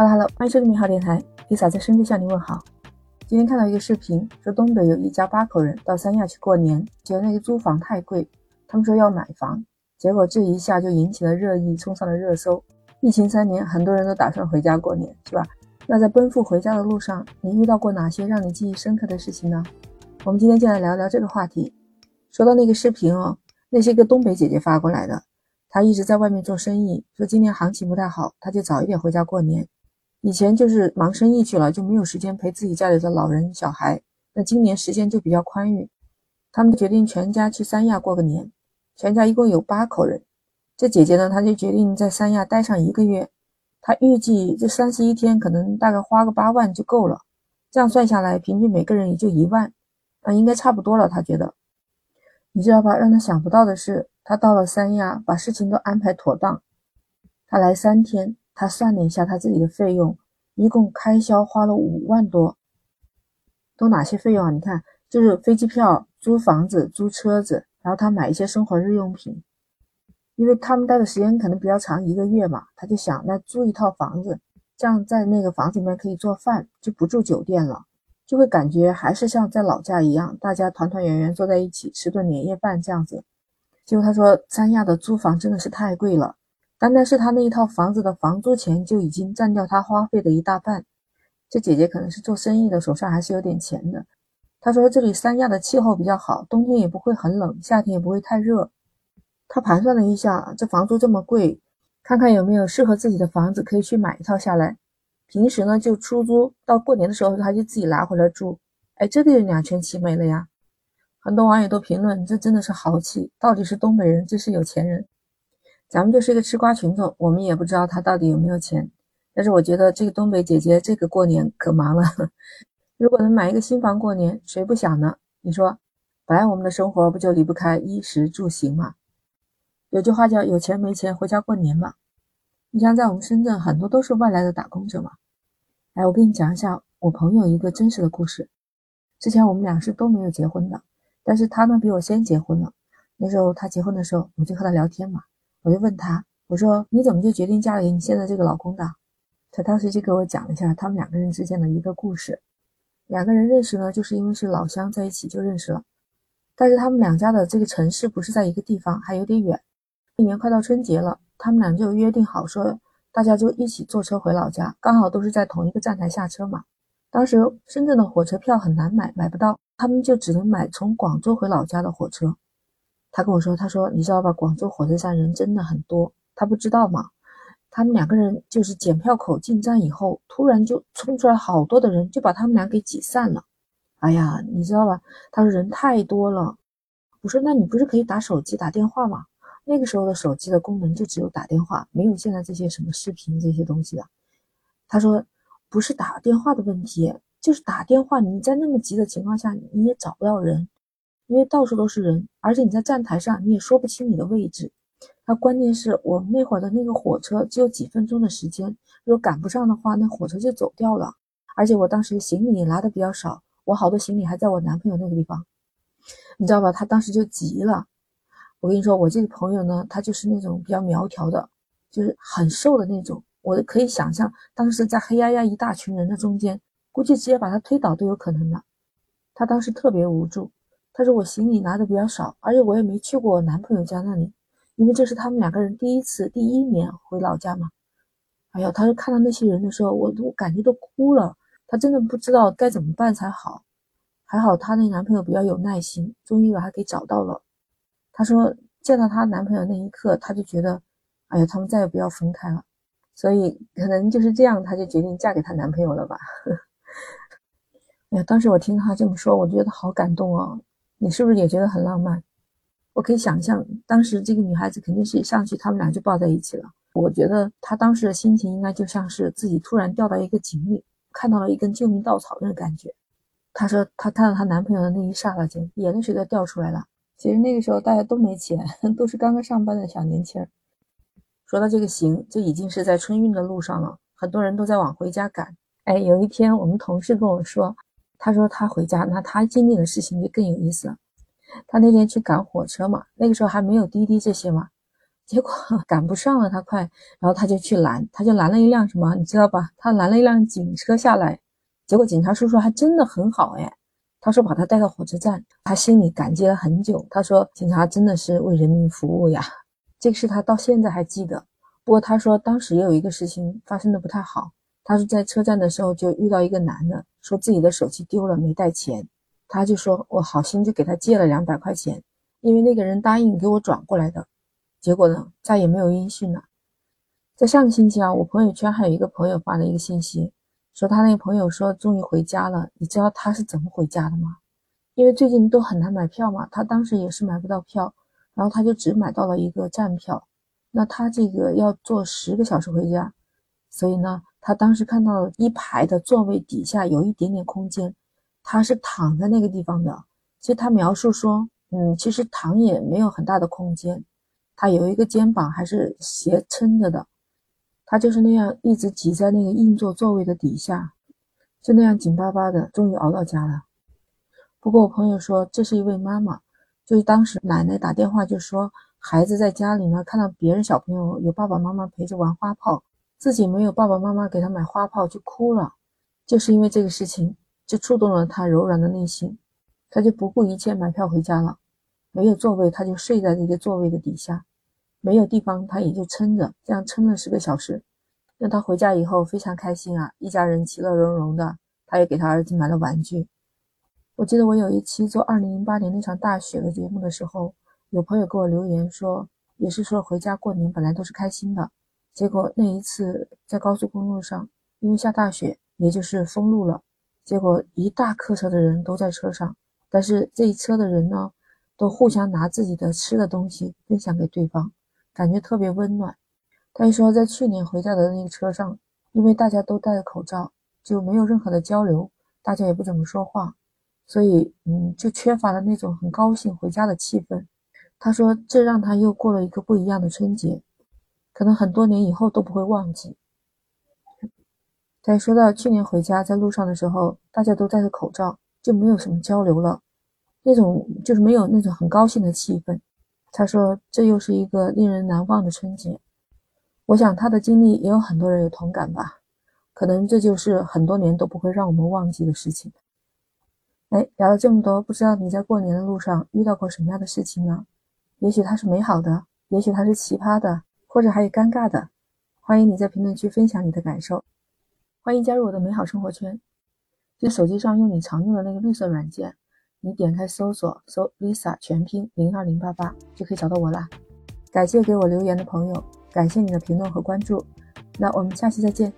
Hello，欢迎收听美好电台，Lisa 在深圳向你问好。今天看到一个视频，说东北有一家八口人到三亚去过年，觉得那个租房太贵，他们说要买房，结果这一下就引起了热议，冲上了热搜。疫情三年，很多人都打算回家过年，是吧？那在奔赴回家的路上，你遇到过哪些让你记忆深刻的事情呢？我们今天就来聊聊这个话题。说到那个视频哦，那是一个东北姐姐发过来的，她一直在外面做生意，说今年行情不太好，她就早一点回家过年。以前就是忙生意去了，就没有时间陪自己家里的老人小孩。那今年时间就比较宽裕，他们决定全家去三亚过个年。全家一共有八口人，这姐姐呢，她就决定在三亚待上一个月。她预计这三十一天可能大概花个八万就够了。这样算下来，平均每个人也就一万，啊，应该差不多了。她觉得，你知道吧？让她想不到的是，她到了三亚，把事情都安排妥当。她来三天。他算了一下他自己的费用，一共开销花了五万多。都哪些费用啊？你看，就是飞机票、租房子、租车子，然后他买一些生活日用品。因为他们待的时间可能比较长，一个月嘛，他就想那租一套房子，这样在那个房子里面可以做饭，就不住酒店了，就会感觉还是像在老家一样，大家团团圆圆坐在一起吃顿年夜饭这样子。结果他说，三亚的租房真的是太贵了。单单是他那一套房子的房租钱就已经占掉他花费的一大半。这姐姐可能是做生意的，手上还是有点钱的。她说这里三亚的气候比较好，冬天也不会很冷，夏天也不会太热。她盘算了一下，这房租这么贵，看看有没有适合自己的房子可以去买一套下来。平时呢就出租，到过年的时候他就自己拿回来住。哎，这个就两全其美了呀！很多网友都评论，这真的是豪气，到底是东北人，这是有钱人。咱们就是一个吃瓜群众，我们也不知道他到底有没有钱。但是我觉得这个东北姐姐这个过年可忙了。如果能买一个新房过年，谁不想呢？你说，本来我们的生活不就离不开衣食住行吗？有句话叫“有钱没钱回家过年”嘛。你像在我们深圳，很多都是外来的打工者嘛。哎，我跟你讲一下我朋友一个真实的故事。之前我们俩是都没有结婚的，但是他呢比我先结婚了。那时候他结婚的时候，我就和他聊天嘛。我就问他，我说你怎么就决定嫁给你现在这个老公的？他当时就给我讲了一下他们两个人之间的一个故事。两个人认识呢，就是因为是老乡，在一起就认识了。但是他们两家的这个城市不是在一个地方，还有点远。一年快到春节了，他们俩就约定好说，大家就一起坐车回老家，刚好都是在同一个站台下车嘛。当时深圳的火车票很难买，买不到，他们就只能买从广州回老家的火车。他跟我说：“他说你知道吧，广州火车站人真的很多。他不知道嘛，他们两个人就是检票口进站以后，突然就冲出来好多的人，就把他们俩给挤散了。哎呀，你知道吧？他说人太多了。我说那你不是可以打手机打电话吗？那个时候的手机的功能就只有打电话，没有现在这些什么视频这些东西的。他说不是打电话的问题，就是打电话你在那么急的情况下，你也找不到人。”因为到处都是人，而且你在站台上，你也说不清你的位置。那关键是我们那会儿的那个火车只有几分钟的时间，如果赶不上的话，那火车就走掉了。而且我当时行李拿的比较少，我好多行李还在我男朋友那个地方，你知道吧？他当时就急了。我跟你说，我这个朋友呢，他就是那种比较苗条的，就是很瘦的那种。我可以想象，当时在黑压压一大群人的中间，估计直接把他推倒都有可能的。他当时特别无助。他说我行李拿的比较少，而且我也没去过我男朋友家那里，因为这是他们两个人第一次第一年回老家嘛。哎呀，他说看到那些人的时候，我都感觉都哭了。他真的不知道该怎么办才好。还好她那男朋友比较有耐心，终于把她给找到了。她说见到她男朋友那一刻，她就觉得，哎呀，他们再也不要分开了。所以可能就是这样，她就决定嫁给她男朋友了吧。哎呀，当时我听她这么说，我觉得好感动哦。你是不是也觉得很浪漫？我可以想象，当时这个女孩子肯定是上去，他们俩就抱在一起了。我觉得她当时的心情应该就像是自己突然掉到一个井里，看到了一根救命稻草那个感觉。她说她看到她男朋友的那一刹那间，眼泪水都掉出来了。其实那个时候大家都没钱，都是刚刚上班的小年轻儿。说到这个行，就已经是在春运的路上了，很多人都在往回家赶。哎，有一天我们同事跟我说。他说他回家，那他经历的事情就更有意思了。他那天去赶火车嘛，那个时候还没有滴滴这些嘛，结果 赶不上了，他快，然后他就去拦，他就拦了一辆什么，你知道吧？他拦了一辆警车下来，结果警察叔叔还真的很好哎，他说把他带到火车站，他心里感激了很久。他说警察真的是为人民服务呀，这个事他到现在还记得。不过他说当时也有一个事情发生的不太好，他是在车站的时候就遇到一个男的，说自己的手机丢了没带钱，他就说我好心就给他借了两百块钱。因为那个人答应给我转过来的，结果呢，再也没有音讯了。在上个星期啊，我朋友圈还有一个朋友发了一个信息，说他那个朋友说终于回家了。你知道他是怎么回家的吗？因为最近都很难买票嘛，他当时也是买不到票，然后他就只买到了一个站票。那他这个要坐十个小时回家，所以呢，他当时看到一排的座位底下有一点点空间，他是躺在那个地方的。其实他描述说。嗯，其实躺也没有很大的空间，他有一个肩膀还是斜撑着的，他就是那样一直挤在那个硬座座位的底下，就那样紧巴巴的，终于熬到家了。不过我朋友说，这是一位妈妈，就是当时奶奶打电话就说，孩子在家里呢，看到别人小朋友有爸爸妈妈陪着玩花炮，自己没有爸爸妈妈给他买花炮就哭了，就是因为这个事情，就触动了他柔软的内心。他就不顾一切买票回家了，没有座位，他就睡在这个座位的底下，没有地方，他也就撑着，这样撑了十个小时。让他回家以后非常开心啊，一家人其乐融融的。他也给他儿子买了玩具。我记得我有一期做二零零八年那场大雪的节目的时候，有朋友给我留言说，也是说回家过年本来都是开心的，结果那一次在高速公路上，因为下大雪，也就是封路了，结果一大客车的人都在车上。但是这一车的人呢，都互相拿自己的吃的东西分享给对方，感觉特别温暖。他就说，在去年回家的那个车上，因为大家都戴着口罩，就没有任何的交流，大家也不怎么说话，所以嗯，就缺乏了那种很高兴回家的气氛。他说，这让他又过了一个不一样的春节，可能很多年以后都不会忘记。再说到去年回家在路上的时候，大家都戴着口罩。就没有什么交流了，那种就是没有那种很高兴的气氛。他说这又是一个令人难忘的春节。我想他的经历也有很多人有同感吧，可能这就是很多年都不会让我们忘记的事情。哎，聊了这么多，不知道你在过年的路上遇到过什么样的事情呢？也许它是美好的，也许它是奇葩的，或者还有尴尬的。欢迎你在评论区分享你的感受，欢迎加入我的美好生活圈。就手机上用你常用的那个绿色软件，你点开搜索搜 Lisa 全拼零二零八八就可以找到我啦。感谢给我留言的朋友，感谢你的评论和关注，那我们下期再见。